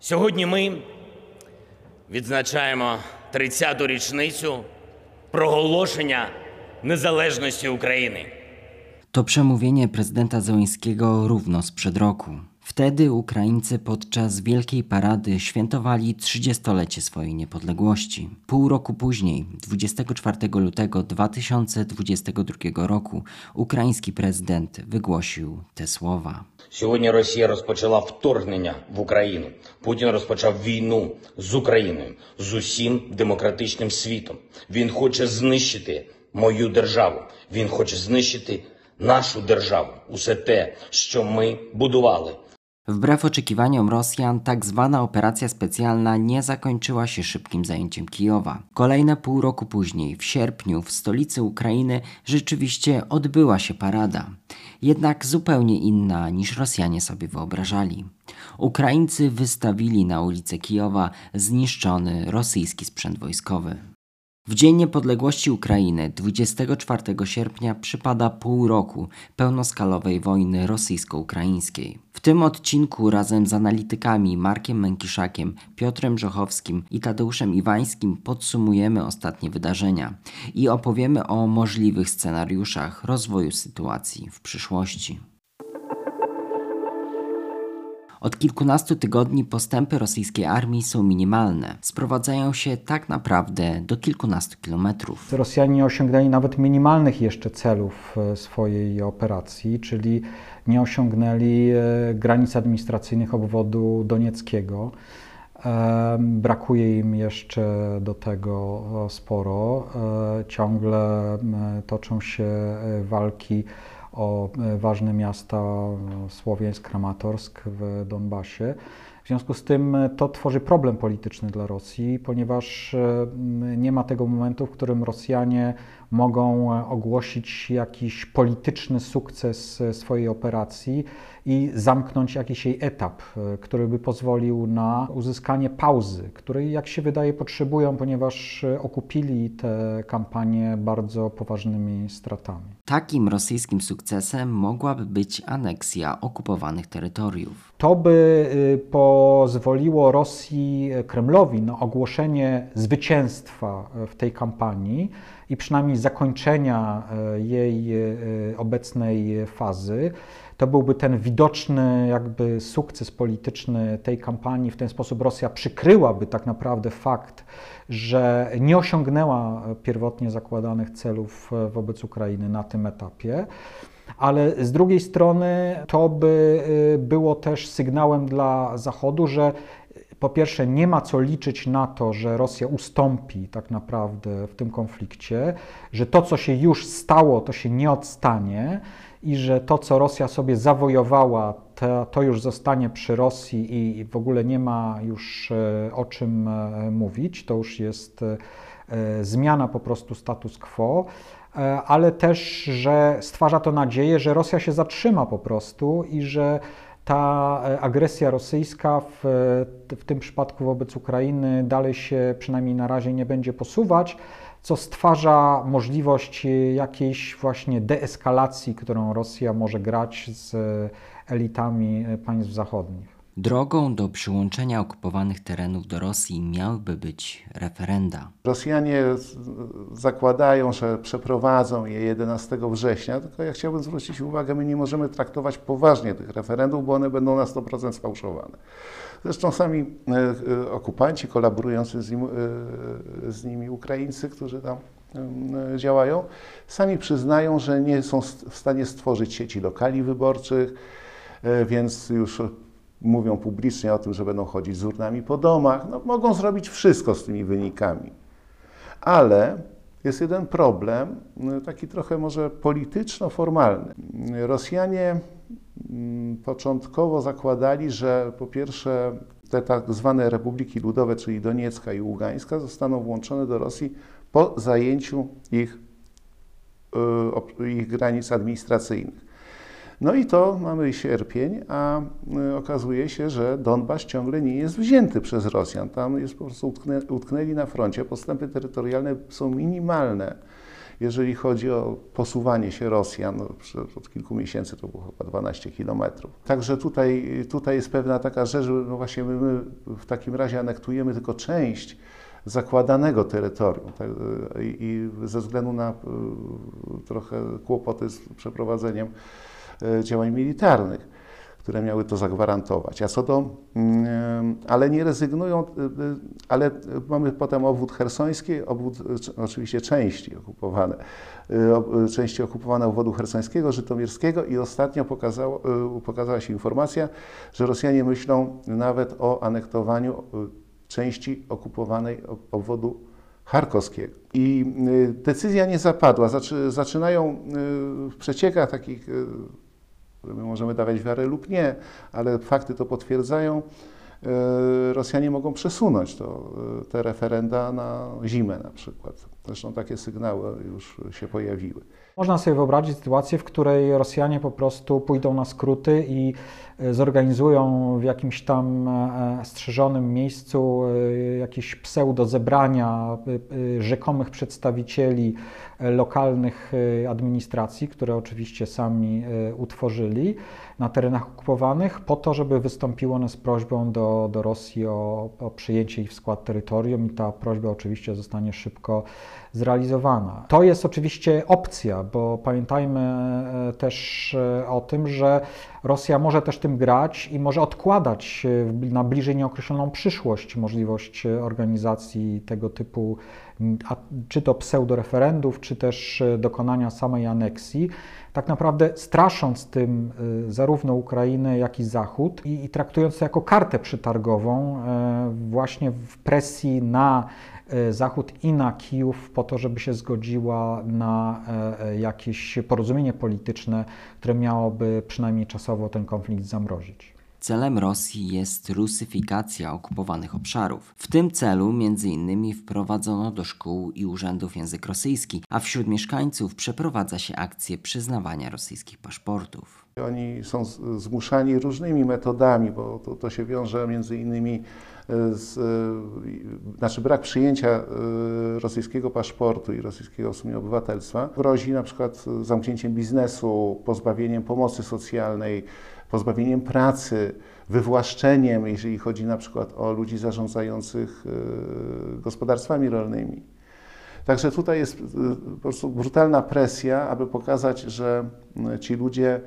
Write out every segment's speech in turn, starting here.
Сьогодні ми відзначаємо 30-ту річницю проголошення незалежності України. To przemówienie prezydenta Zełenskiego równo sprzed roku. Wtedy Ukraińcy podczas wielkiej parady świętowali 30-lecie swojej niepodległości. Pół roku później, 24 lutego 2022 roku, ukraiński prezydent wygłosił te słowa. Сьогодні Росія розпочала вторгнення в Україну. Путін розпочав війну з Україною, з усім демократичним світом. Він хоче знищити мою державу. Він хоче знищити нашу державу. Усе те, що ми будували. Wbrew oczekiwaniom Rosjan, tak zwana operacja specjalna nie zakończyła się szybkim zajęciem Kijowa. Kolejne pół roku później, w sierpniu, w stolicy Ukrainy rzeczywiście odbyła się parada. Jednak zupełnie inna niż Rosjanie sobie wyobrażali. Ukraińcy wystawili na ulicę Kijowa zniszczony rosyjski sprzęt wojskowy. W Dzień Niepodległości Ukrainy 24 sierpnia przypada pół roku pełnoskalowej wojny rosyjsko-ukraińskiej. W tym odcinku razem z analitykami Markiem Mękiszakiem, Piotrem Żochowskim i Tadeuszem Iwańskim podsumujemy ostatnie wydarzenia i opowiemy o możliwych scenariuszach rozwoju sytuacji w przyszłości. Od kilkunastu tygodni postępy rosyjskiej armii są minimalne. Sprowadzają się tak naprawdę do kilkunastu kilometrów. Rosjanie nie osiągnęli nawet minimalnych jeszcze celów e, swojej operacji, czyli nie osiągnęli e, granic administracyjnych obwodu donieckiego. E, Brakuje im jeszcze do tego sporo. Ciągle toczą się walki o e, ważne miasta Słowiańsk, Kramatorsk w Donbasie. W związku z tym e, to tworzy problem polityczny dla Rosji, ponieważ e, nie ma tego momentu, w którym Rosjanie mogą e, ogłosić jakiś polityczny sukces e, swojej operacji i zamknąć jakiś jej etap, e, który by pozwolił na uzyskanie pauzy, której, jak się wydaje, potrzebują, ponieważ okupili tę kampanię bardzo poważnymi stratami. Takim rosyjskim sukcesem mogłaby być aneksja okupowanych terytoriów. To by y, pozwoliło Rosji, Kremlowi na ogłoszenie zwycięstwa w tej kampanii i przynajmniej zakończenia y, jej y, obecnej fazy. To byłby ten widoczny jakby sukces polityczny tej kampanii. W ten sposób Rosja przykryłaby tak naprawdę fakt, że nie osiągnęła pierwotnie zakładanych celów y, wobec Ukrainy na tym etapie. Ale z drugiej strony to by było też sygnałem dla Zachodu, że po pierwsze nie ma co liczyć na to, że Rosja ustąpi tak naprawdę w tym konflikcie, że to, co się już stało, to się nie odstanie i że to, co Rosja sobie zawojowała, to, to już zostanie przy Rosji i i w ogóle nie ma już e, o czym e, mówić. To już jest e, zmiana po prostu status quo ale też, że stwarza to nadzieję, że Rosja się zatrzyma po prostu i że ta e, agresja rosyjska w, w tym przypadku wobec Ukrainy dalej się przynajmniej na razie nie będzie posuwać, co stwarza możliwość e, jakiejś właśnie deeskalacji, którą Rosja może grać z elitami e, państw zachodnich. Drogą do przyłączenia okupowanych terenów do Rosji miałyby być referenda. Rosjanie zakładają, że przeprowadzą je 11 września, tylko ja chciałbym zwrócić uwagę, my nie możemy traktować poważnie tych referendów, bo one będą na 100% sfałszowane. Zresztą sami e, e, okupanci, kolaborujący z, nim, e, z nimi Ukraińcy, którzy tam działają, sami przyznają, że nie są w stanie stworzyć sieci lokali wyborczych, więc już mówią publicznie o tym, że będą chodzić z urnami po domach. No, mogą zrobić wszystko z tymi wynikami. Ale jest jeden problem, y, taki trochę może polityczno-formalny. Rosjanie mm, początkowo zakładali, że po pierwsze te tak zwane republiki ludowe, czyli Doniecka i Ługańska, zostaną włączone do Rosji po zajęciu ich, y, ich granic administracyjnych. No i to mamy sierpień, a y, okazuje się, że Donbas ciągle nie jest wzięty przez Rosjan. Tam jest po prostu utknę, utknęli na froncie, postępy terytorialne są minimalne. jeżeli chodzi o posuwanie się Rosjan. No, od kilku miesięcy to było chyba 12 kilometrów. Także tutaj, tutaj jest pewna taka rzecz, że no właśnie my, w takim razie anektujemy tylko część zakładanego terytorium tak, i, i ze względu na y, trochę kłopoty z przeprowadzeniem y, działań militarnych które miały to zagwarantować. A co do, mm, ale nie rezygnują, y, ale mamy potem obwód hersoński, obwód oczywiście części okupowane, części okupowane obwodu hersońskiego, żytomierskiego i ostatnio pokazało, pokazała się informacja, że Rosjanie myślą nawet o anektowaniu części okupowanej obwodu charkowskiego. I decyzja nie zapadła. Zaczynają w przeciekach takich, y, my możemy dawać wiarę lub nie, ale fakty to potwierdzają, Rosjanie mogą przesunąć to, te referenda na zimę na przykład. Zresztą takie sygnały już się pojawiły. Można sobie wyobrazić sytuację, w której Rosjanie po prostu pójdą na skróty i e, zorganizują w jakimś tam e, strzeżonym miejscu e, jakieś pseudo zebrania rzekomych przedstawicieli lokalnych administracji, które oczywiście sami utworzyli na terenach okupowanych, po to, żeby wystąpiło one z prośbą do, do Rosji o, o przyjęcie ich w skład terytorium i ta prośba oczywiście zostanie szybko zrealizowana. To jest oczywiście opcja, bo pamiętajmy e, też e, o tym, że Rosja może też tym grać i może odkładać na bliżej nieokreśloną przyszłość możliwość organizacji tego typu, czy to pseudoreferendów, czy też e, dokonania samej aneksji. Tak naprawdę strasząc tym zarówno Ukrainę, jak i Zachód i, i traktując to jako kartę przetargową właśnie w presji na E, Zachód i na Kijów po to, żeby się zgodziła na e, e, jakieś porozumienie polityczne, które miałoby przynajmniej czasowo ten konflikt zamrozić. Celem Rosji jest rusyfikacja okupowanych obszarów. W tym celu między innymi wprowadzono do szkół i urzędów język rosyjski, a wśród mieszkańców przeprowadza się akcje przyznawania rosyjskich paszportów. Oni są zmuszani różnymi metodami, bo to, to się wiąże między innymi z, e, znaczy brak przyjęcia e, rosyjskiego paszportu i rosyjskiego w sumie obywatelstwa grozi na przykład zamknięciem biznesu, pozbawieniem pomocy socjalnej, pozbawieniem pracy, wywłaszczeniem, jeżeli chodzi na przykład o ludzi zarządzających e, gospodarstwami rolnymi. Także tutaj jest po prostu brutalna presja, aby pokazać, że ci ludzie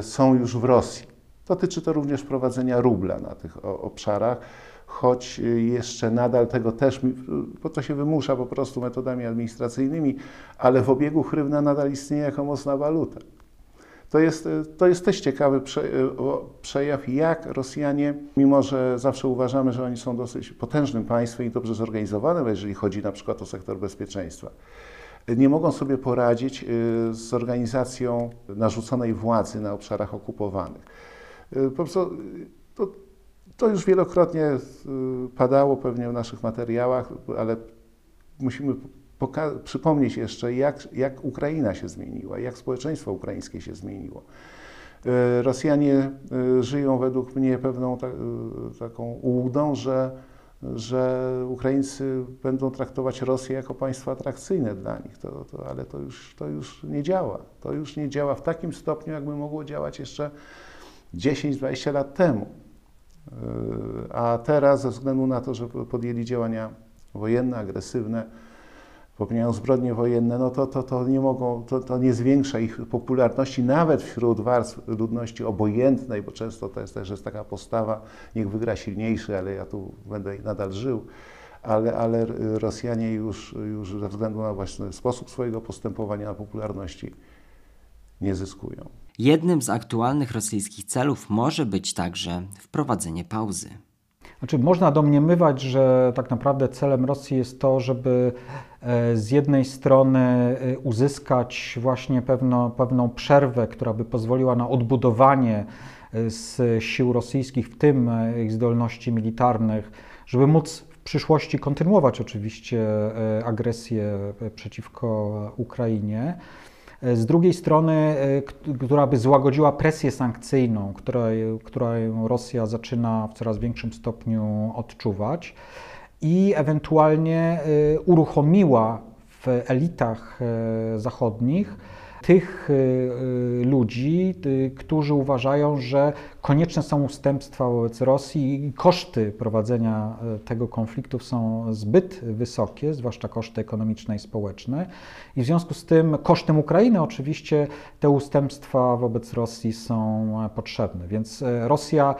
są już w Rosji. Dotyczy to również wprowadzenia rubla na tych obszarach choć jeszcze nadal tego też, bo to się wymusza po prostu metodami administracyjnymi, ale w obiegu hrywna nadal istnieje jako mocna waluta. To jest, to jest też ciekawy przejaw, jak Rosjanie, mimo że zawsze uważamy, że oni są dosyć potężnym państwem i dobrze zorganizowanym, jeżeli chodzi na przykład o sektor bezpieczeństwa, nie mogą sobie poradzić y, z organizacją narzuconej władzy na obszarach okupowanych. Y, po prostu y, to, to już wielokrotnie y, padało pewnie w naszych materiałach, ale musimy przypomnieć jeszcze, jak, jak Ukraina się zmieniła, jak społeczeństwo ukraińskie się zmieniło. Y, Rosjanie y, żyją według mnie pewną ta, taką ułudą, że, że Ukraińcy będą traktować Rosję jako państwo atrakcyjne dla nich, to, to, ale to już, to już nie działa. To już nie działa w takim stopniu, jakby mogło działać jeszcze 10-20 lat temu. A teraz, ze względu na to, że podjęli działania wojenne, agresywne, popełniają zbrodnie wojenne, no to, to, to, nie mogą, to, to nie zwiększa ich popularności nawet wśród warstw ludności obojętnej, bo często to jest też jest taka postawa, niech wygra silniejszy, ale ja tu będę nadal żył. Ale, ale Rosjanie już, już ze względu na właśnie sposób swojego postępowania, na popularności nie zyskują. Jednym z aktualnych rosyjskich celów może być także wprowadzenie pauzy. Znaczy, można domniemywać, że tak naprawdę celem Rosji jest to, żeby e, z jednej strony e, uzyskać właśnie pewno, pewną przerwę, która by pozwoliła na odbudowanie e, z sił rosyjskich, w tym ich zdolności militarnych, żeby móc w przyszłości kontynuować oczywiście agresję przeciwko Ukrainie. Z drugiej strony, e, która by złagodziła presję sankcyjną, której, którą Rosja zaczyna w coraz większym stopniu odczuwać i ewentualnie e, uruchomiła w elitach e, zachodnich tych e, ludzi, którzy uważają, że konieczne są ustępstwa wobec Rosji i koszty prowadzenia tego konfliktu są zbyt wysokie, zwłaszcza koszty ekonomiczne i społeczne. I w związku z tym kosztem Ukrainy oczywiście te ustępstwa wobec Rosji są potrzebne. Więc Rosja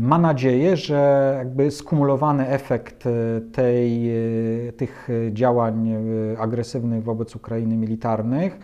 ma nadzieję, że jakby skumulowany efekt tej, tych działań agresywnych wobec Ukrainy militarnych,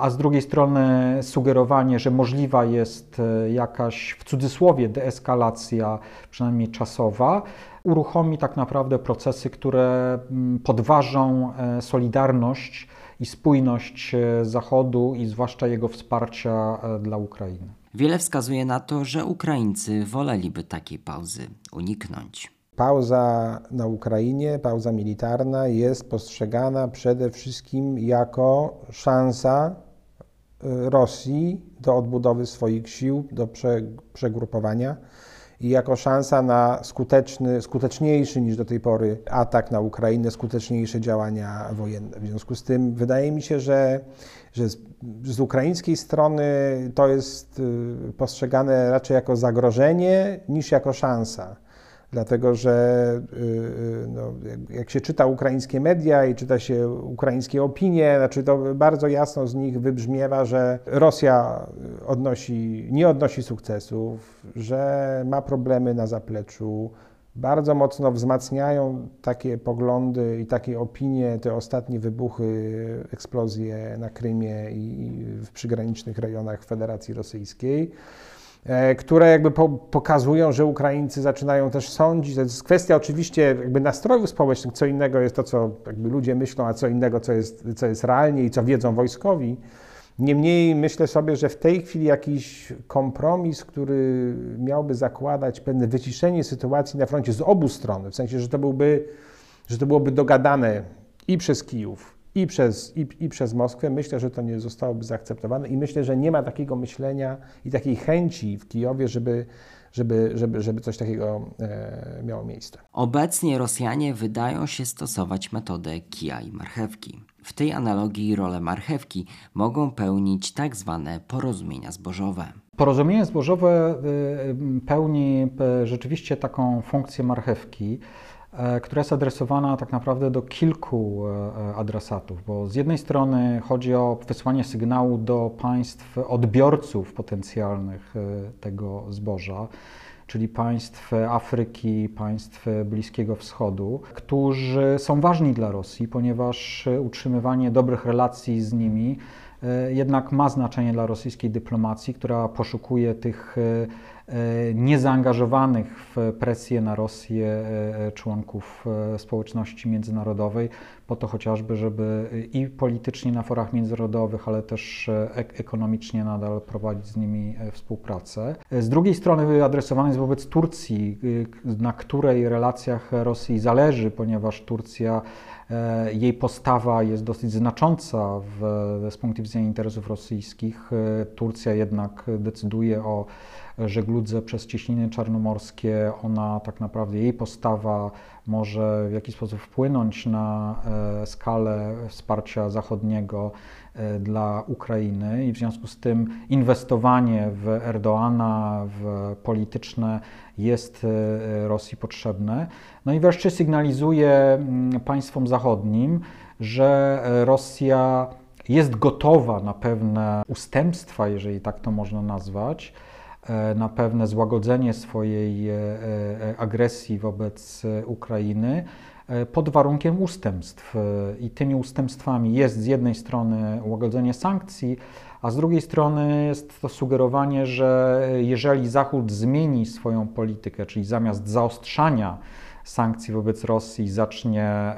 a z drugiej strony sugerowanie, że możliwa jest jakaś w cudzysłowie deeskalacja, przynajmniej czasowa, uruchomi tak naprawdę procesy, które mm, podważą solidarność i spójność Zachodu i zwłaszcza jego wsparcia dla Ukrainy. Wiele wskazuje na to, że Ukraińcy woleliby takiej pauzy uniknąć. Pauza na Ukrainie, pauza militarna jest postrzegana przede wszystkim jako szansa y, Rosji do odbudowy swoich sił, do przegrupowania i jako szansa na skuteczny, skuteczniejszy niż do tej pory atak na Ukrainę, skuteczniejsze działania wojenne. W związku z tym wydaje mi się, że, że z, z ukraińskiej strony to jest y, postrzegane raczej jako zagrożenie niż jako szansa dlatego że y, y, no, jak się czyta ukraińskie media i czyta się ukraińskie opinie, znaczy to bardzo jasno z nich wybrzmiewa, że Rosja odnosi, nie odnosi sukcesów, że ma problemy na zapleczu. Bardzo mocno wzmacniają takie poglądy i takie opinie te ostatnie wybuchy, eksplozje na Krymie i w przygranicznych rejonach Federacji Rosyjskiej. E, które jakby po, pokazują, że Ukraińcy zaczynają też sądzić. To jest kwestia oczywiście jakby nastrojów społecznych, co innego jest to, co ludzie myślą, a co innego, co jest, co jest realnie i co wiedzą wojskowi. Niemniej myślę sobie, że w tej chwili jakiś kompromis, który miałby zakładać pewne wyciszenie sytuacji na froncie z obu stron, w sensie, że to, byłby, że to byłoby dogadane i przez Kijów, i przez, i, i przez Moskwę, myślę, że to nie zostałoby zaakceptowane i myślę, że nie ma takiego myślenia i takiej chęci w Kijowie, żeby, żeby, żeby, żeby coś takiego e, miało miejsce. Obecnie Rosjanie wydają się stosować metodę kija i marchewki. W tej analogii rolę marchewki mogą pełnić tak zwane porozumienia zbożowe. Porozumienie zbożowe y, pełni e, rzeczywiście taką funkcję marchewki. E, która jest adresowana tak naprawdę do kilku e, adresatów, bo z jednej strony chodzi o wysłanie sygnału do państw odbiorców potencjalnych e, tego zboża, czyli państw Afryki, państw Bliskiego Wschodu, którzy są ważni dla Rosji, ponieważ utrzymywanie dobrych relacji z nimi jednak ma znaczenie dla rosyjskiej dyplomacji, która poszukuje tych E, niezaangażowanych w presję na Rosję e, członków e, społeczności międzynarodowej, po to chociażby, żeby i politycznie na forach międzynarodowych, ale też ekonomicznie nadal prowadzić z nimi współpracę. Z drugiej strony adresowany jest wobec Turcji, na której relacjach Rosji zależy, ponieważ Turcja jej postawa jest dosyć znacząca w, z punktu widzenia interesów rosyjskich. Turcja jednak decyduje o żegludze przez cieśniny czarnomorskie, ona tak naprawdę, jej postawa może w jakiś sposób wpłynąć na e, skalę wsparcia zachodniego e, dla Ukrainy i w związku z tym inwestowanie w Erdoana, w polityczne jest e, Rosji potrzebne. No i wreszcie sygnalizuje mm, państwom zachodnim, że Rosja jest gotowa na pewne ustępstwa, jeżeli tak to można nazwać, E, na pewne złagodzenie swojej e, e, agresji wobec Ukrainy pod warunkiem ustępstw. I tymi ustępstwami jest z jednej strony łagodzenie sankcji, a z drugiej strony jest to sugerowanie, że jeżeli Zachód zmieni swoją politykę, czyli zamiast zaostrzania sankcji wobec Rosji zacznie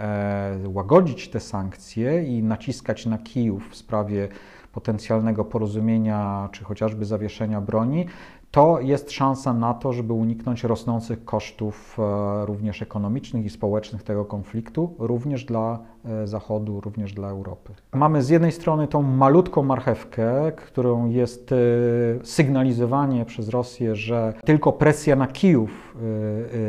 łagodzić te sankcje i naciskać na Kijów w sprawie potencjalnego porozumienia czy chociażby zawieszenia broni, to jest szansa na to, żeby uniknąć rosnących kosztów e, również ekonomicznych i społecznych tego konfliktu, również dla Zachodu, również dla Europy. Mamy z jednej strony tą malutką marchewkę, którą jest e, sygnalizowanie przez Rosję, że tylko presja na Kijów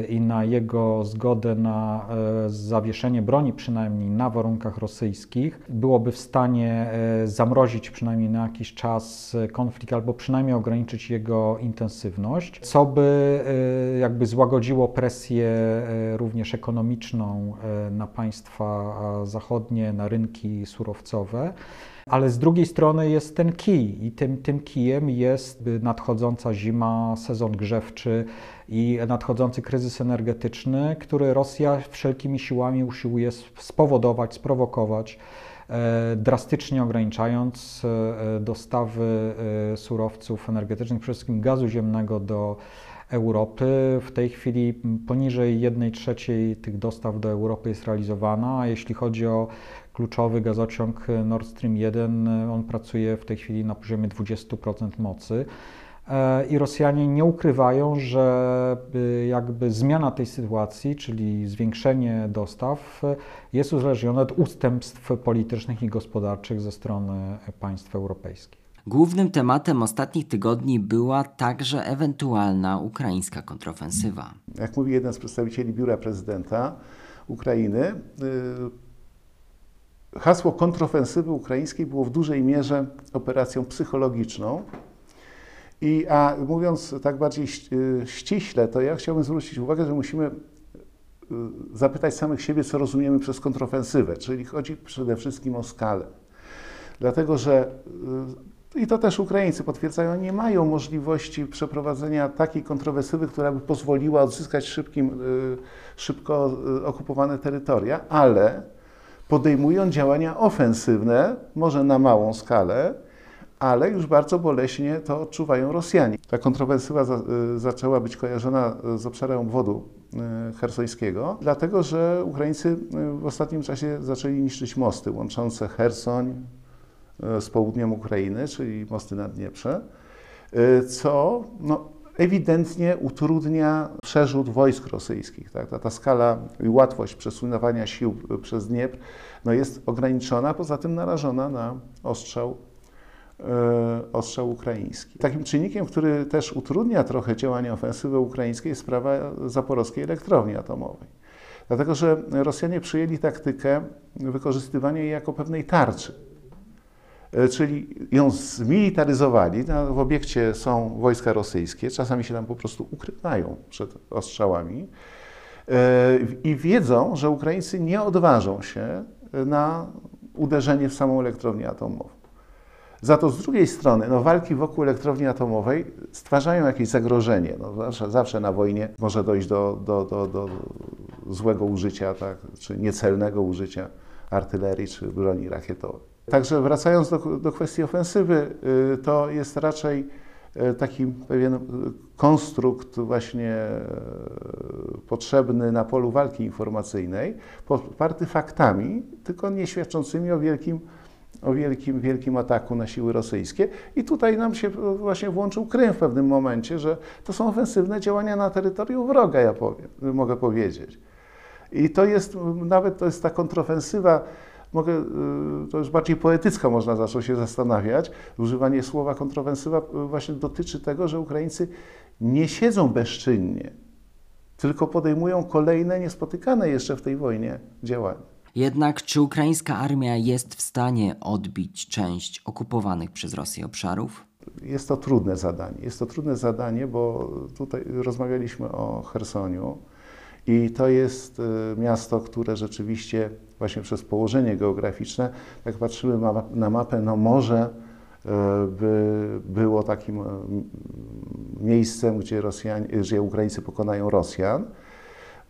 i na jego zgodę na zawieszenie broni, przynajmniej na warunkach rosyjskich, byłoby w stanie zamrozić przynajmniej na jakiś czas konflikt albo przynajmniej ograniczyć jego intensywność, co by jakby złagodziło presję również ekonomiczną na państwa zachodnie, na rynki surowcowe. Ale z drugiej strony jest ten kij i tym, tym kijem jest nadchodząca zima, sezon grzewczy i nadchodzący kryzys energetyczny, który Rosja wszelkimi siłami usiłuje spowodować, sprowokować drastycznie ograniczając dostawy surowców energetycznych, przede wszystkim gazu ziemnego do Europy. W tej chwili poniżej 1 trzeciej tych dostaw do Europy jest realizowana, a jeśli chodzi o kluczowy gazociąg Nord Stream 1, on pracuje w tej chwili na poziomie 20% mocy. I Rosjanie nie ukrywają, że jakby zmiana tej sytuacji, czyli zwiększenie dostaw, jest uzależnione od ustępstw politycznych i gospodarczych ze strony państw europejskich. Głównym tematem ostatnich tygodni była także ewentualna ukraińska kontrofensywa. Jak mówi jeden z przedstawicieli biura prezydenta Ukrainy, hasło kontrofensywy ukraińskiej było w dużej mierze operacją psychologiczną. I, a mówiąc tak bardziej ściśle, to ja chciałbym zwrócić uwagę, że musimy zapytać samych siebie, co rozumiemy przez kontrofensywę, czyli chodzi przede wszystkim o skalę. Dlatego, że i to też Ukraińcy potwierdzają, nie mają możliwości przeprowadzenia takiej kontrowersywy, która by pozwoliła odzyskać szybkim, szybko okupowane terytoria, ale podejmują działania ofensywne, może na małą skalę, ale już bardzo boleśnie to odczuwają Rosjanie. Ta kontrowersywa za, zaczęła być kojarzona z obszarem obwodu hersońskiego, dlatego że Ukraińcy w ostatnim czasie zaczęli niszczyć mosty łączące Hersoń z południem Ukrainy, czyli mosty na Dnieprze, co no, ewidentnie utrudnia przerzut wojsk rosyjskich. Tak? Ta, ta skala i łatwość przesuwania sił przez Dniepr no, jest ograniczona, poza tym narażona na ostrzał, e, ostrzał ukraiński. Takim czynnikiem, który też utrudnia trochę działania ofensywy ukraińskiej jest sprawa zaporowskiej elektrowni atomowej. Dlatego, że Rosjanie przyjęli taktykę wykorzystywania jej jako pewnej tarczy czyli ją zmilitaryzowali. W obiekcie są wojska rosyjskie, czasami się tam po prostu ukrywają przed ostrzałami i wiedzą, że Ukraińcy nie odważą się na uderzenie w samą elektrownię atomową. Za to z drugiej strony no, walki wokół elektrowni atomowej stwarzają jakieś zagrożenie. No, zawsze, zawsze na wojnie może dojść do, do, do, do złego użycia, tak, czy niecelnego użycia artylerii czy broni rakietowej. Także wracając do, do kwestii ofensywy, y, to jest raczej y, taki pewien y, konstrukt właśnie potrzebny na polu walki informacyjnej, poparty faktami, tylko nie świadczącymi o wielkim, o wielkim, wielkim ataku na siły rosyjskie. I tutaj nam się właśnie włączył Krym w pewnym momencie, że to są ofensywne działania na terytorium wroga, ja powiem, mogę powiedzieć. I to jest, nawet to jest ta kontrofensywa, mogę, y, to już bardziej poetycko można zacząć się zastanawiać. Używanie słowa kontrowersywa y, właśnie dotyczy tego, że Ukraińcy nie siedzą bezczynnie, tylko podejmują kolejne, niespotykane jeszcze w tej wojnie działania. Jednak czy ukraińska armia jest w stanie odbić część okupowanych przez Rosję obszarów? Jest to trudne zadanie. Jest to trudne zadanie, bo tutaj rozmawialiśmy o Chersoniu i to jest y, miasto, które rzeczywiście właśnie przez położenie geograficzne, jak patrzymy na mapę, no może y, by było takim y, miejscem, gdzie, Rosjanie, gdzie Ukraińcy pokonają Rosjan,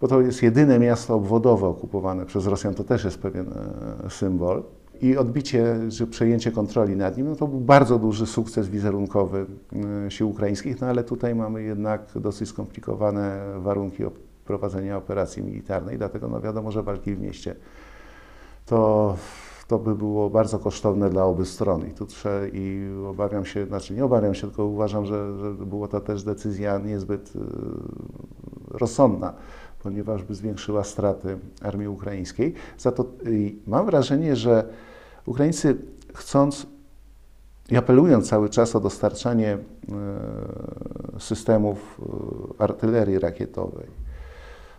bo to jest jedyne miasto obwodowe okupowane przez Rosjan, to też jest pewien symbol. I odbicie, że przejęcie kontroli nad nim, no to był bardzo duży sukces wizerunkowy sił ukraińskich, no ale tutaj mamy jednak dosyć skomplikowane warunki prowadzenia operacji militarnej, dlatego no wiadomo, że walki w mieście to, to by było bardzo kosztowne dla obu stron. I tu trzeba, i obawiam się, znaczy nie obawiam się, tylko uważam, że, że było to też decyzja niezbyt y, rozsądna, ponieważ by zwiększyła straty armii ukraińskiej. Za to y, mam wrażenie, że Ukraińcy chcąc i apelując cały czas o dostarczanie y, systemów artylerii rakietowej,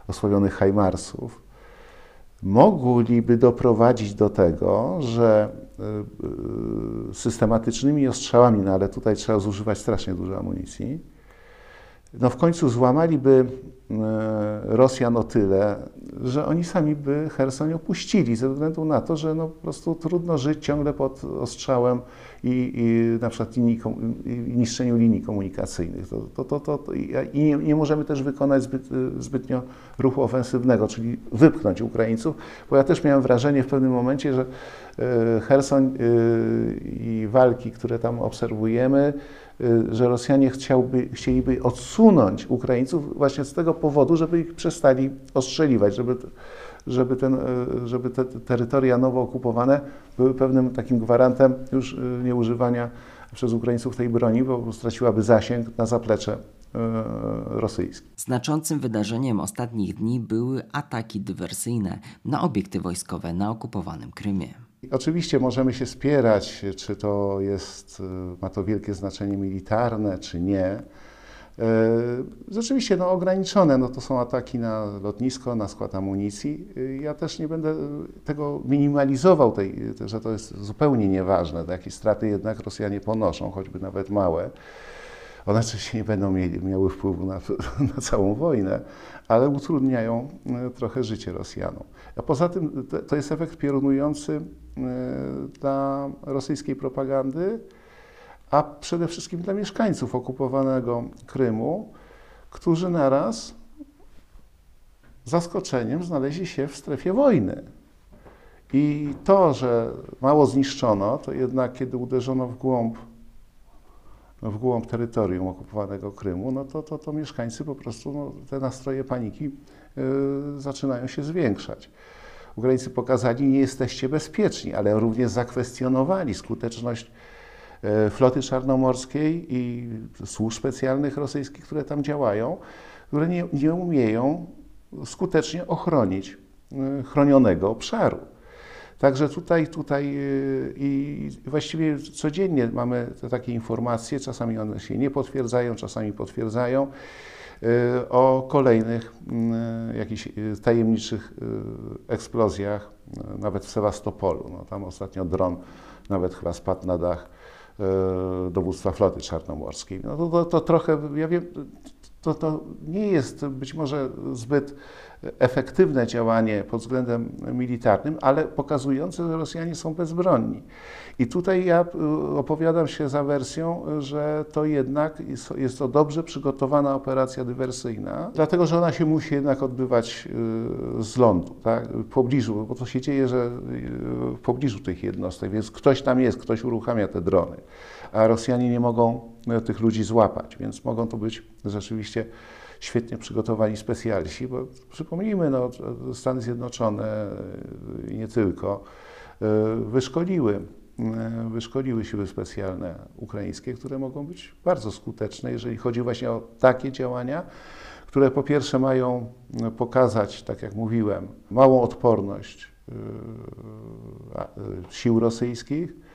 osłabionych Hajmarsów, mogliby doprowadzić do tego, że y, y, systematycznymi ostrzałami, no ale tutaj trzeba zużywać strasznie dużo amunicji, no w końcu złamaliby y, Rosjan o tyle, że oni sami by Hersoń opuścili ze względu na to, że no po prostu trudno żyć ciągle pod ostrzałem i, i na przykład linii, niszczeniu linii komunikacyjnych. To, to, to, to, i nie, nie możemy też wykonać zbyt, y, zbytnio ruchu ofensywnego, czyli wypchnąć Ukraińców, bo ja też miałem wrażenie w pewnym momencie, że y, Hersoń y, i walki, które tam obserwujemy, że Rosjanie chciałby, chcieliby odsunąć Ukraińców właśnie z tego powodu, żeby ich przestali ostrzeliwać, żeby, żeby, ten, y, żeby te terytoria nowo okupowane były pewnym takim gwarantem już y, nieużywania przez Ukraińców tej broni, bo straciłaby zasięg na zaplecze y, rosyjskie. Znaczącym wydarzeniem ostatnich dni były ataki dywersyjne na obiekty wojskowe na okupowanym Krymie. Oczywiście możemy się spierać, czy to jest, ma to wielkie znaczenie militarne, czy nie. Y, Rzeczywiście no, ograniczone no, to są ataki na lotnisko, na skład amunicji. Y, Ja też nie będę y, tego minimalizował, tej, że to jest zupełnie nieważne, jakie straty jednak Rosjanie ponoszą, choćby nawet małe. One oczywiście nie będą mieli, miały wpływu na, na całą wojnę, ale utrudniają e, trochę życie Rosjanom. A poza tym to- to jest efekt piorunujący e, dla rosyjskiej propagandy, a przede wszystkim dla mieszkańców okupowanego Krymu, którzy naraz zaskoczeniem znaleźli się w strefie wojny. I to, że mało zniszczono, to jednak kiedy uderzono w głąb w głąb terytorium okupowanego Krymu, no to, to, to mieszkańcy po prostu, no, te nastroje paniki y, zaczynają się zwiększać. Ukraińcy pokazali, nie jesteście bezpieczni, ale również zakwestionowali skuteczność floty czarnomorskiej i służb specjalnych rosyjskich, które tam działają, które nie, nie umieją skutecznie ochronić y, chronionego obszaru. Także tutaj, tutaj yy, i właściwie codziennie mamy te takie informacje, czasami one się nie potwierdzają, czasami potwierdzają, o kolejnych yy, jakichś tajemniczych eksplozjach, nawet w Sewastopolu. No, tam ostatnio dron nawet chyba spadł na dach dowództwa floty czarnomorskiej. No to, to, to trochę, ja wiem, to, to nie jest być może zbyt efektywne działanie pod względem militarnym, ale pokazujące, że Rosjanie są bezbronni. I tutaj ja y, opowiadam się za wersją, że to jednak jest, to dobrze przygotowana operacja dywersyjna, dlatego że ona się musi jednak odbywać y, z lądu, tak? w pobliżu, bo to się dzieje, że y, w pobliżu tych jednostek, więc ktoś tam jest, ktoś uruchamia te drony, a Rosjanie nie mogą tych ludzi złapać, więc mogą to być rzeczywiście świetnie przygotowani specjaliści, bo przypomnijmy, no, Stany Zjednoczone i nie tylko y, wyszkoliły, y, wyszkoliły siły specjalne ukraińskie, które mogą być bardzo skuteczne, jeżeli chodzi właśnie o takie działania, które po pierwsze mają pokazać, tak jak mówiłem, małą odporność y, sił rosyjskich,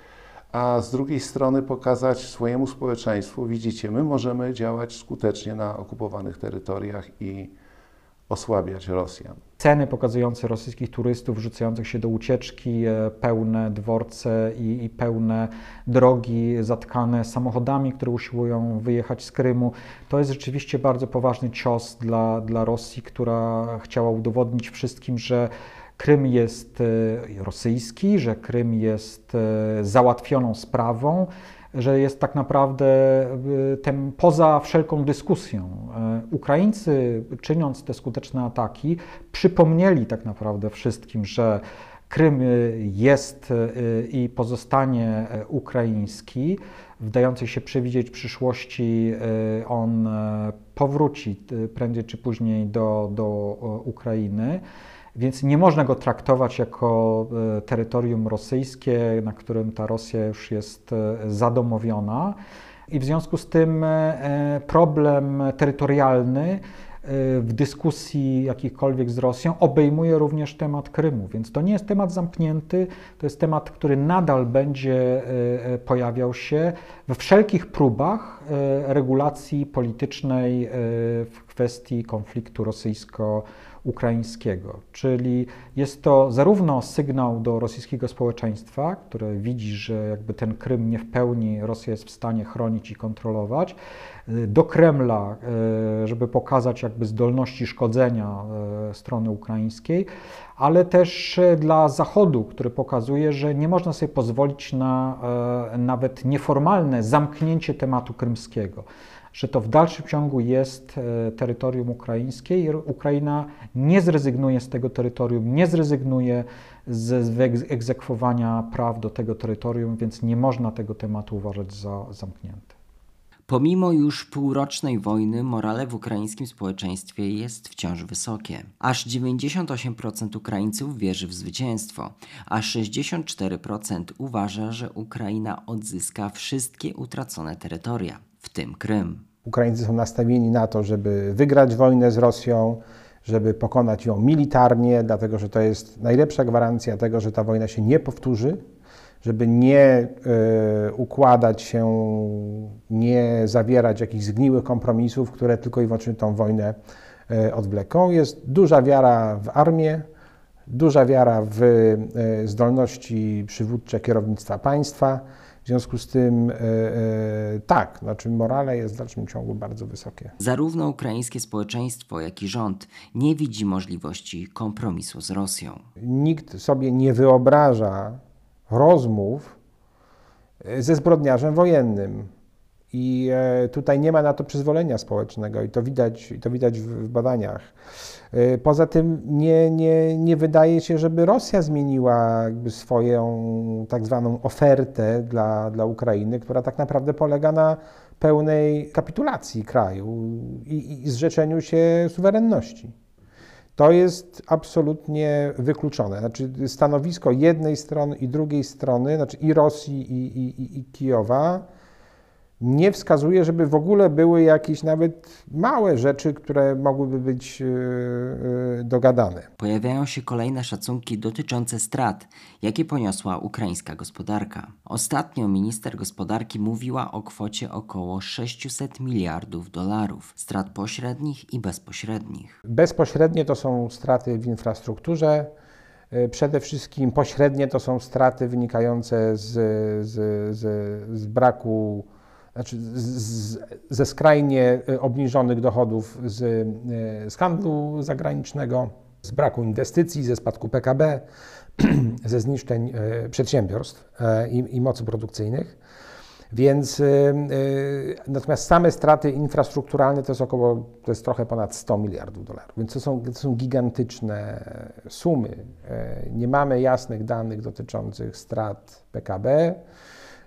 a z drugiej strony pokazać swojemu społeczeństwu, widzicie, my możemy działać skutecznie na okupowanych terytoriach i osłabiać Rosjan. Sceny pokazujące rosyjskich turystów rzucających się do ucieczki, e, pełne dworce i, i pełne drogi zatkane samochodami, które usiłują wyjechać z Krymu, to jest rzeczywiście bardzo poważny cios dla, dla Rosji, która chciała udowodnić wszystkim, że Krym jest e, rosyjski, że Krym jest e, załatwioną sprawą, że jest tak naprawdę e, tem poza wszelką dyskusją. Ukraińcy, czyniąc te skuteczne ataki, przypomnieli tak naprawdę wszystkim, że Krym jest i pozostanie ukraiński. W dającej się przewidzieć przyszłości on powróci prędzej czy później do, do Ukrainy. Więc nie można go traktować jako terytorium rosyjskie, na którym ta Rosja już jest zadomowiona. I w związku z tym problem terytorialny w dyskusji jakichkolwiek z Rosją obejmuje również temat Krymu, więc to nie jest temat zamknięty, to jest temat, który nadal będzie e, pojawiał się we wszelkich próbach e, regulacji politycznej e, w kwestii konfliktu rosyjsko ukraińskiego. Czyli jest to zarówno sygnał do rosyjskiego społeczeństwa, które widzi, że jakby ten Krym nie w pełni Rosja jest w stanie chronić i kontrolować, do Kremla, e, żeby pokazać jakby zdolności szkodzenia e, strony ukraińskiej, ale też dla Zachodu, który pokazuje, że nie można sobie pozwolić na e, nawet nieformalne zamknięcie tematu krymskiego że to w dalszym ciągu jest e, terytorium ukraińskie i Ukraina nie zrezygnuje z tego terytorium, nie zrezygnuje z egzekwowania praw do tego terytorium, więc nie można tego tematu uważać za zamknięty. Pomimo już półrocznej wojny, morale w ukraińskim społeczeństwie jest wciąż wysokie. Aż 98% Ukraińców wierzy w zwycięstwo, a 64% uważa, że Ukraina odzyska wszystkie utracone terytoria w tym Krym. Ukraińcy są nastawieni na to, żeby wygrać wojnę z Rosją, żeby pokonać ją militarnie, dlatego że to jest najlepsza gwarancja tego, że ta wojna się nie powtórzy, żeby nie y, układać się, nie zawierać jakichś zgniłych kompromisów, które tylko i wyłącznie tą wojnę y, odwleką. Jest duża wiara w armię, duża wiara w y, zdolności przywódcze kierownictwa państwa. W związku z tym e, e, tak, znaczy morale jest w dalszym ciągu bardzo wysokie. Zarówno ukraińskie społeczeństwo, jak i rząd nie widzi możliwości kompromisu z Rosją. Nikt sobie nie wyobraża rozmów e, ze zbrodniarzem wojennym. I tutaj nie ma na to przyzwolenia społecznego i to widać, i to widać w badaniach. E, poza tym nie, nie, nie wydaje się, żeby Rosja zmieniła swoją tak zwaną ofertę dla, dla Ukrainy, która tak naprawdę polega na pełnej kapitulacji kraju i, i zrzeczeniu się suwerenności. To jest absolutnie wykluczone. Znaczy stanowisko jednej strony i drugiej strony, znaczy i Rosji, i, i, i Kijowa, nie wskazuje, żeby w ogóle były jakieś nawet małe rzeczy, które mogłyby być e, e, dogadane. Pojawiają się kolejne szacunki dotyczące strat, jakie poniosła ukraińska gospodarka. Ostatnio minister gospodarki mówiła o kwocie około 600 miliardów dolarów strat pośrednich i bezpośrednich. Bezpośrednie to są straty w infrastrukturze. E, przede wszystkim pośrednie to są straty wynikające z, z, z, z braku znaczy z, ze skrajnie e, obniżonych dochodów z, e, z handlu zagranicznego, z braku inwestycji, ze spadku PKB, ze zniszczeń e, przedsiębiorstw i, i mocy produkcyjnych. Więc natomiast same straty infrastrukturalne to jest około, to jest trochę ponad 100 miliardów dolarów. Więc to są, to są gigantyczne sumy. Nie mamy jasnych danych dotyczących strat PKB.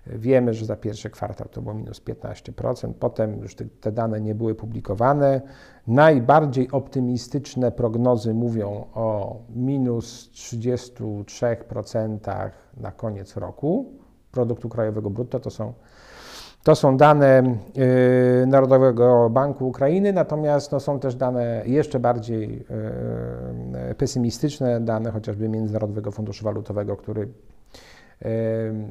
Wiemy, że za pierwszy kwartał to było minus 15%, potem już te, dane nie były publikowane. Najbardziej optymistyczne prognozy mówią o minus 33% na koniec roku produktu krajowego brutto. To są, to są dane yy, Narodowego Banku Ukrainy, natomiast no, są też dane jeszcze bardziej yy, pesymistyczne, dane chociażby Międzynarodowego Funduszu Walutowego, który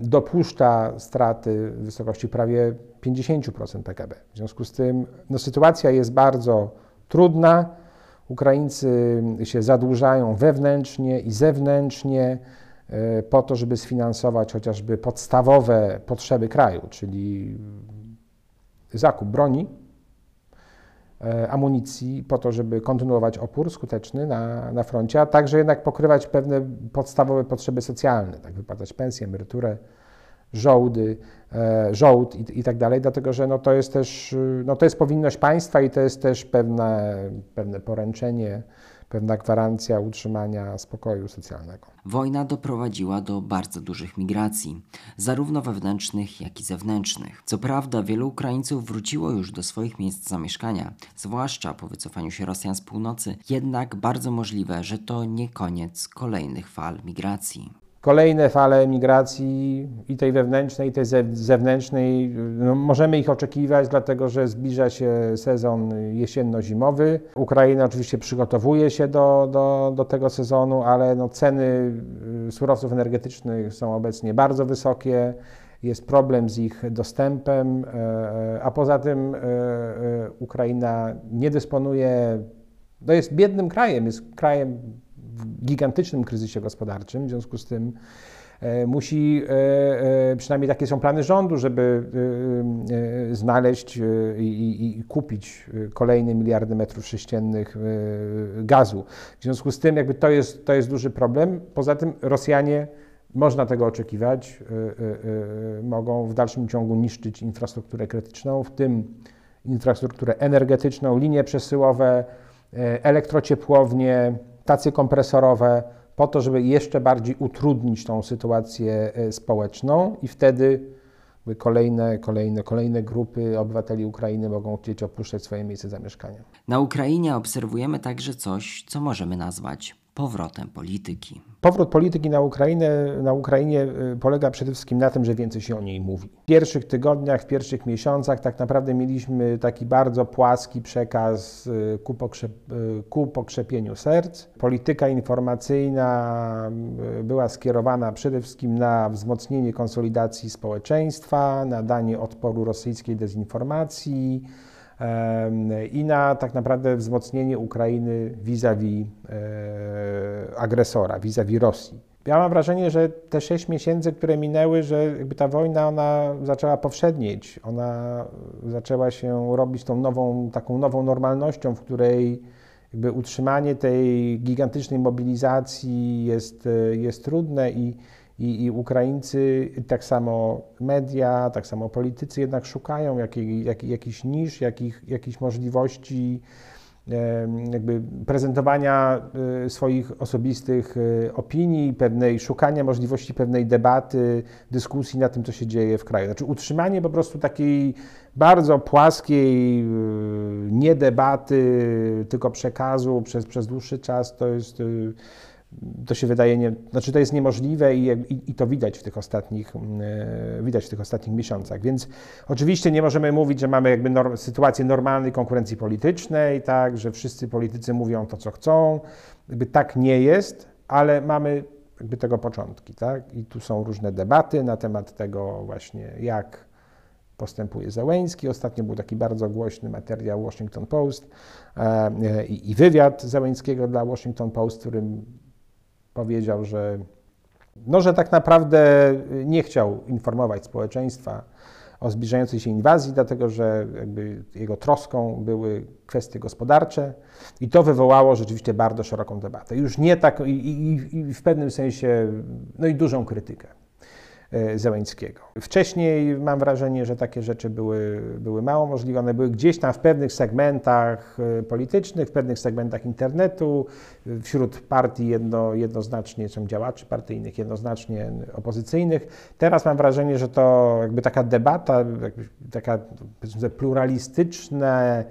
dopuszcza straty w wysokości prawie 50% PKB. W związku z tym no, sytuacja jest bardzo trudna. Ukraińcy się zadłużają wewnętrznie i zewnętrznie e, po to, żeby sfinansować chociażby podstawowe potrzeby kraju, czyli zakup broni, amunicji po to, żeby kontynuować opór skuteczny na, na froncie, a także jednak pokrywać pewne podstawowe potrzeby socjalne, tak wypłacać pensję, emeryturę, żołdy, e, żołd i, i tak dalej, dlatego że no to jest też no to jest powinność państwa i to jest też pewne, pewne poręczenie pewna gwarancja utrzymania spokoju socjalnego. Wojna doprowadziła do bardzo dużych migracji, zarówno wewnętrznych, jak i zewnętrznych. Co prawda, wielu Ukraińców wróciło już do swoich miejsc zamieszkania, zwłaszcza po wycofaniu się Rosjan z północy, jednak bardzo możliwe, że to nie koniec kolejnych fal migracji. Kolejne fale emigracji, i tej wewnętrznej, i tej zewnętrznej, no możemy ich oczekiwać, dlatego że zbliża się sezon jesienno-zimowy. Ukraina oczywiście przygotowuje się do, do, do tego sezonu, ale no ceny y, surowców energetycznych są obecnie bardzo wysokie. Jest problem z ich dostępem, e, e, a poza tym e, Ukraina nie dysponuje, no jest biednym krajem, jest krajem gigantycznym kryzysie gospodarczym, w związku z tym e, musi, e, e, przynajmniej takie są plany rządu, żeby znaleźć i, i, kupić kolejne miliardy metrów sześciennych gazu. W związku z tym jakby to jest, to jest duży problem. Poza tym Rosjanie można tego oczekiwać, mogą w dalszym ciągu niszczyć infrastrukturę krytyczną, w tym infrastrukturę energetyczną, linie przesyłowe, elektrociepłownie, stacje kompresorowe, po to, żeby jeszcze bardziej utrudnić tą sytuację e, społeczną i wtedy kolejne, kolejne, kolejne grupy obywateli Ukrainy mogą chcieć opuszczać swoje miejsce zamieszkania. Na Ukrainie obserwujemy także coś, co możemy nazwać powrotem polityki. Powrót polityki na Ukrainę, na Ukrainie y, polega przede wszystkim na tym, że więcej się o niej mówi. W pierwszych tygodniach, w pierwszych miesiącach tak naprawdę mieliśmy taki bardzo płaski przekaz y, ku, pokrzep, y, ku pokrzepieniu serc. Polityka informacyjna była skierowana przede wszystkim na wzmocnienie konsolidacji społeczeństwa, na danie odporu rosyjskiej dezinformacji, i na tak naprawdę wzmocnienie Ukrainy vis-a-vis e, agresora, vis-a-vis Rosji. Ja mam wrażenie, że te sześć miesięcy, które minęły, że jakby ta wojna ona zaczęła powszednieć, ona zaczęła się robić tą nową, taką nową normalnością, w której jakby utrzymanie tej gigantycznej mobilizacji jest, jest trudne i, i, I, Ukraińcy, tak samo media, tak samo politycy jednak szukają jakiej, jak, jakichś nisz, jakich, jakichś możliwości jakby prezentowania e, swoich osobistych e, opinii, pewnej szukania możliwości pewnej debaty, dyskusji na tym, co się dzieje w kraju. Znaczy utrzymanie po prostu takiej bardzo płaskiej, e, nie debaty, tylko przekazu przez, przez dłuższy czas, to jest to się wydaje, nie, znaczy to jest niemożliwe i, i, i, to widać w tych ostatnich, mm, e, widać w tych ostatnich miesiącach. Więc oczywiście nie możemy mówić, że mamy jakby norm, sytuację normalnej konkurencji politycznej, tak, że wszyscy politycy mówią to, co chcą. Jakby tak nie jest, ale mamy jakby tego początki, tak? I tu są różne debaty na temat tego właśnie, jak postępuje Załęski. Ostatnio był taki bardzo głośny materiał Washington Post e, i wywiad Załęskiego dla Washington Post, w którym powiedział, że, no, że tak naprawdę nie chciał informować społeczeństwa o zbliżającej się inwazji, dlatego że jego troską były kwestie gospodarcze i to wywołało rzeczywiście bardzo szeroką debatę. Już nie tak i, i, i w pewnym sensie, no i dużą krytykę. E, Zełęńskiego. Wcześniej mam wrażenie, że takie rzeczy były, były mało możliwe. One były gdzieś tam w pewnych segmentach e, politycznych, w pewnych segmentach internetu, wśród partii jedno, jednoznacznie, są działaczy partyjnych, jednoznacznie opozycyjnych. Teraz mam wrażenie, że to jakby taka debata, taka pluralistyczna,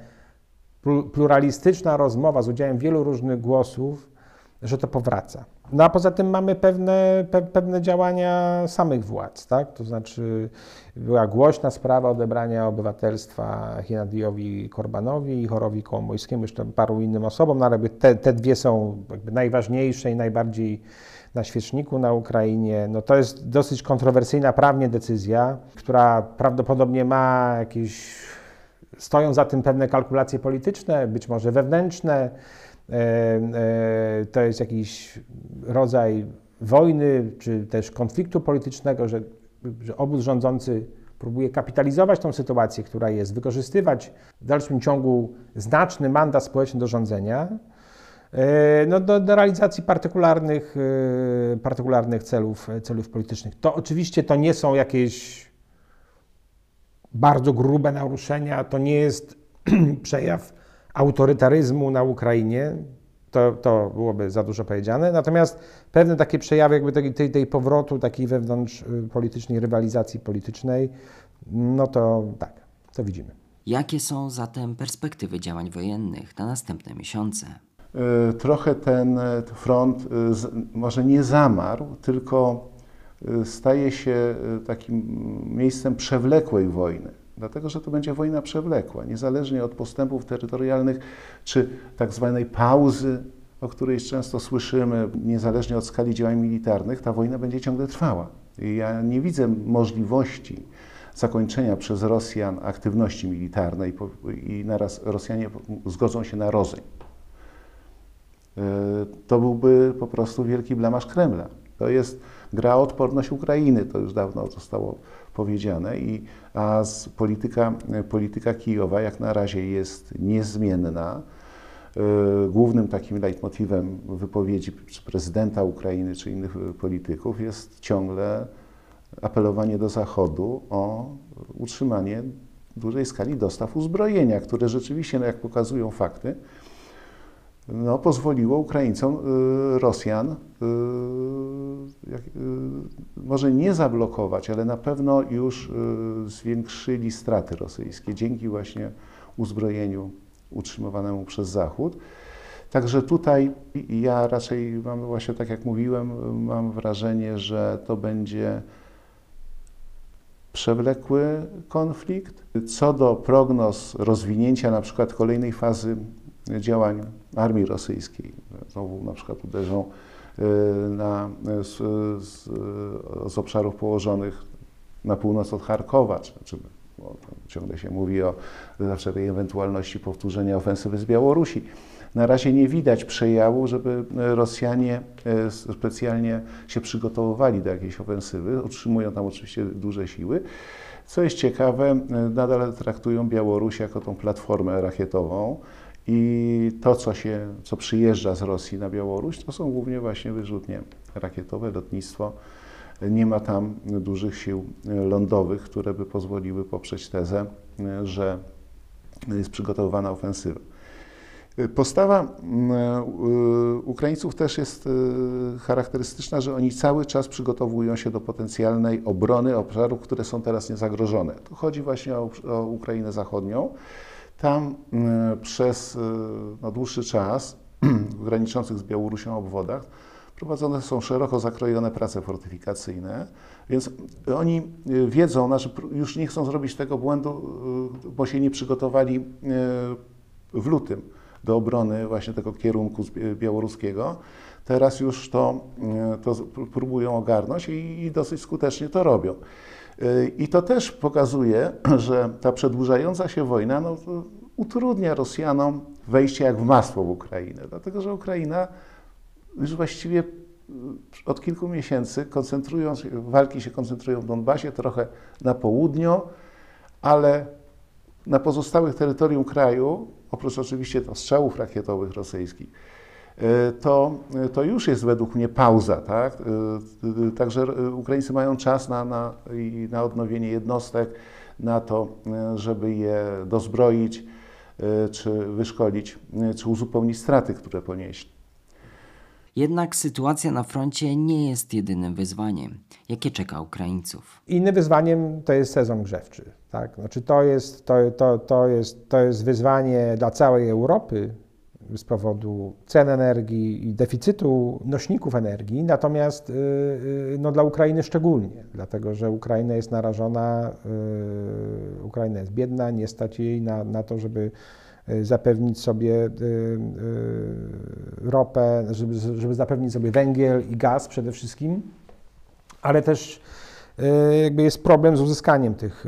pluralistyczna rozmowa z udziałem wielu różnych głosów, że to powraca. No a poza tym mamy pewne, pe, pewne działania samych władz, tak? To znaczy była głośna sprawa odebrania obywatelstwa Hinadiowi Korbanowi i Chorowi Kołomojskiemu, jeszcze paru innym osobom, no ale te, te dwie są najważniejsze i najbardziej na świeczniku na Ukrainie. No to jest dosyć kontrowersyjna prawnie decyzja, która prawdopodobnie ma jakieś, stoją za tym pewne kalkulacje polityczne, być może wewnętrzne, to jest jakiś rodzaj wojny czy też konfliktu politycznego, że, że obóz rządzący próbuje kapitalizować tą sytuację, która jest, wykorzystywać w dalszym ciągu znaczny mandat społeczny do rządzenia e, no, do, do realizacji partykularnych, partykularnych celów, celów politycznych. To oczywiście to nie są jakieś bardzo grube naruszenia, to nie jest przejaw autorytaryzmu na Ukrainie, to, to byłoby za dużo powiedziane. Natomiast pewne takie przejawy jakby tej, tej, tej powrotu takiej wewnątrz y, politycznej rywalizacji politycznej, no to tak, to widzimy. Jakie są zatem perspektywy działań wojennych na następne miesiące? Y, Trochę ten y, front może nie zamarł, tylko staje się takim miejscem przewlekłej wojny. Dlatego, że to będzie wojna przewlekła, niezależnie od postępów terytorialnych czy tak zwanej pauzy, o której często słyszymy, niezależnie od skali działań militarnych, ta wojna będzie ciągle trwała. I ja nie widzę możliwości zakończenia przez Rosjan aktywności militarnej i naraz Rosjanie zgodzą się na rozejm. E, to byłby po prostu wielki blamaż Kremla. To jest gra odporność Ukrainy, to już dawno zostało powiedziane, i, a polityka, polityka Kijowa jak na razie jest niezmienna. E, Głównym takim leitmotywem wypowiedzi prezydenta Ukrainy, czy innych e, polityków jest ciągle apelowanie do Zachodu o utrzymanie dużej skali dostaw uzbrojenia, które rzeczywiście, no jak pokazują fakty, no, pozwoliło Ukraińcom, y, Rosjan, y, y, może nie zablokować, ale na pewno już zwiększyli straty rosyjskie dzięki właśnie uzbrojeniu utrzymywanemu przez Zachód. Także tutaj ja raczej mam właśnie, tak jak mówiłem, mam wrażenie, że to będzie przewlekły konflikt. Co do prognoz rozwinięcia na przykład kolejnej fazy działań armii rosyjskiej, znowu na przykład uderzą y, na, z, z, z obszarów położonych na północ od Charkowa, czy, czy ciągle się mówi o zawsze tej ewentualności powtórzenia ofensywy z Białorusi. Na razie nie widać przejawu, żeby Rosjanie e, specjalnie się przygotowywali do jakiejś ofensywy. Utrzymują tam oczywiście duże siły. Co jest ciekawe, e, nadal traktują Białoruś jako tą platformę rakietową i to, co, się, co przyjeżdża z Rosji na Białoruś, to są głównie właśnie wyrzutnie rakietowe, lotnictwo. Nie ma tam dużych sił lądowych, które by pozwoliły poprzeć tezę, e, że jest przygotowywana ofensywa. Postawa y, Ukraińców też jest y, charakterystyczna, że oni cały czas przygotowują się do potencjalnej obrony obszarów, które są teraz niezagrożone. Tu chodzi właśnie o, o Ukrainę Zachodnią. Tam y, przez no, dłuższy czas w graniczących z Białorusią obwodach prowadzone są szeroko zakrojone prace fortyfikacyjne, więc oni wiedzą, znaczy już nie chcą zrobić tego błędu, bo się nie przygotowali w lutym do obrony właśnie tego kierunku białoruskiego. Teraz już to, to próbują ogarnąć i dosyć skutecznie to robią. I to też pokazuje, że ta przedłużająca się wojna no, utrudnia Rosjanom wejście jak w masło w Ukrainę, dlatego że Ukraina już właściwie od kilku miesięcy koncentrują walki się koncentrują w Donbasie, trochę na południu, ale na pozostałych terytorium kraju, oprócz oczywiście strzałów rakietowych rosyjskich, to, to już jest według mnie pauza. Tak? Także Ukraińcy mają czas na, na, na odnowienie jednostek, na to, żeby je dozbroić, czy wyszkolić, czy uzupełnić straty, które ponieśli. Jednak sytuacja na froncie nie jest jedynym wyzwaniem, jakie czeka Ukraińców. Innym wyzwaniem to jest sezon grzewczy. Tak? Znaczy to, jest, to, to, to, jest, to jest wyzwanie dla całej Europy z powodu cen energii i deficytu nośników energii, natomiast yy, no, dla Ukrainy szczególnie, dlatego że Ukraina jest narażona, yy, Ukraina jest biedna, nie stać jej na, na to, żeby zapewnić sobie ropę, żeby, żeby zapewnić sobie węgiel i gaz przede wszystkim, ale też jakby jest problem z uzyskaniem tych,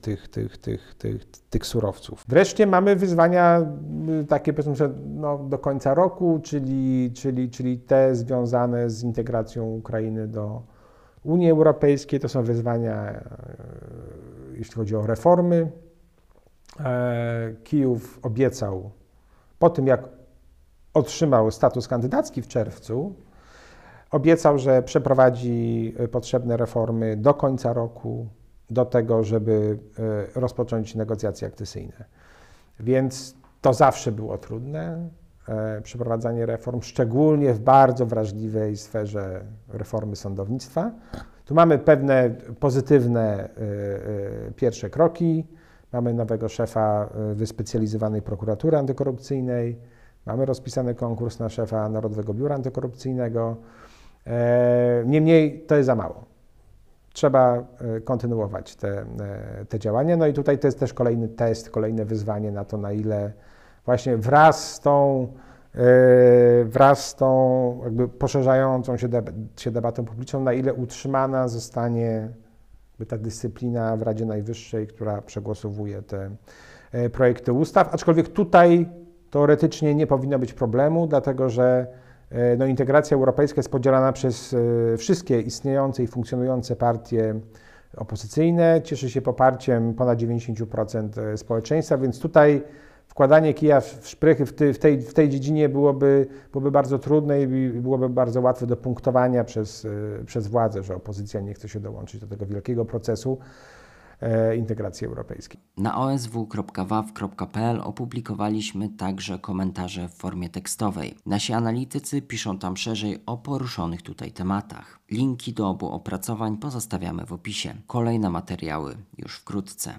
tych, tych, tych, tych, tych surowców. Wreszcie mamy wyzwania takie powiedzmy, no, do końca roku, czyli, czyli, czyli te związane z integracją Ukrainy do Unii Europejskiej. To są wyzwania, jeśli chodzi o reformy, Kijów obiecał po tym, jak otrzymał status kandydacki w czerwcu, obiecał, że przeprowadzi potrzebne reformy do końca roku, do tego, żeby rozpocząć negocjacje akcesyjne. Więc to zawsze było trudne. e, przeprowadzanie reform, szczególnie w bardzo wrażliwej sferze reformy sądownictwa. Tu mamy pewne pozytywne e, pierwsze kroki. Mamy nowego szefa wyspecjalizowanej prokuratury antykorupcyjnej. Mamy rozpisany konkurs na szefa Narodowego Biura Antykorupcyjnego. E, Niemniej to jest za mało. Trzeba e, kontynuować te, e, te działania. No i tutaj to jest też kolejny test, kolejne wyzwanie na to, na ile właśnie wraz z tą, wraz z tą jakby poszerzającą się, się debatą publiczną, na ile utrzymana zostanie ta dyscyplina w Radzie Najwyższej, która przegłosowuje te projekty ustaw. Aczkolwiek tutaj teoretycznie nie powinno być problemu, dlatego że no, integracja europejska jest podzielana przez e, wszystkie istniejące i funkcjonujące partie opozycyjne. Cieszy się poparciem ponad 90% społeczeństwa, więc tutaj wkładanie kija w szprychy w, ty, w, tej, w tej dziedzinie byłoby, byłoby bardzo trudne i byłoby bardzo łatwe do punktowania przez, e, przez władzę, że opozycja nie chce się dołączyć do tego wielkiego procesu e, integracji europejskiej. Na osw.waw.pl opublikowaliśmy także komentarze w formie tekstowej. Nasi analitycy piszą tam szerzej o poruszonych tutaj tematach. Linki do obu opracowań pozostawiamy w opisie. Kolejne materiały już wkrótce.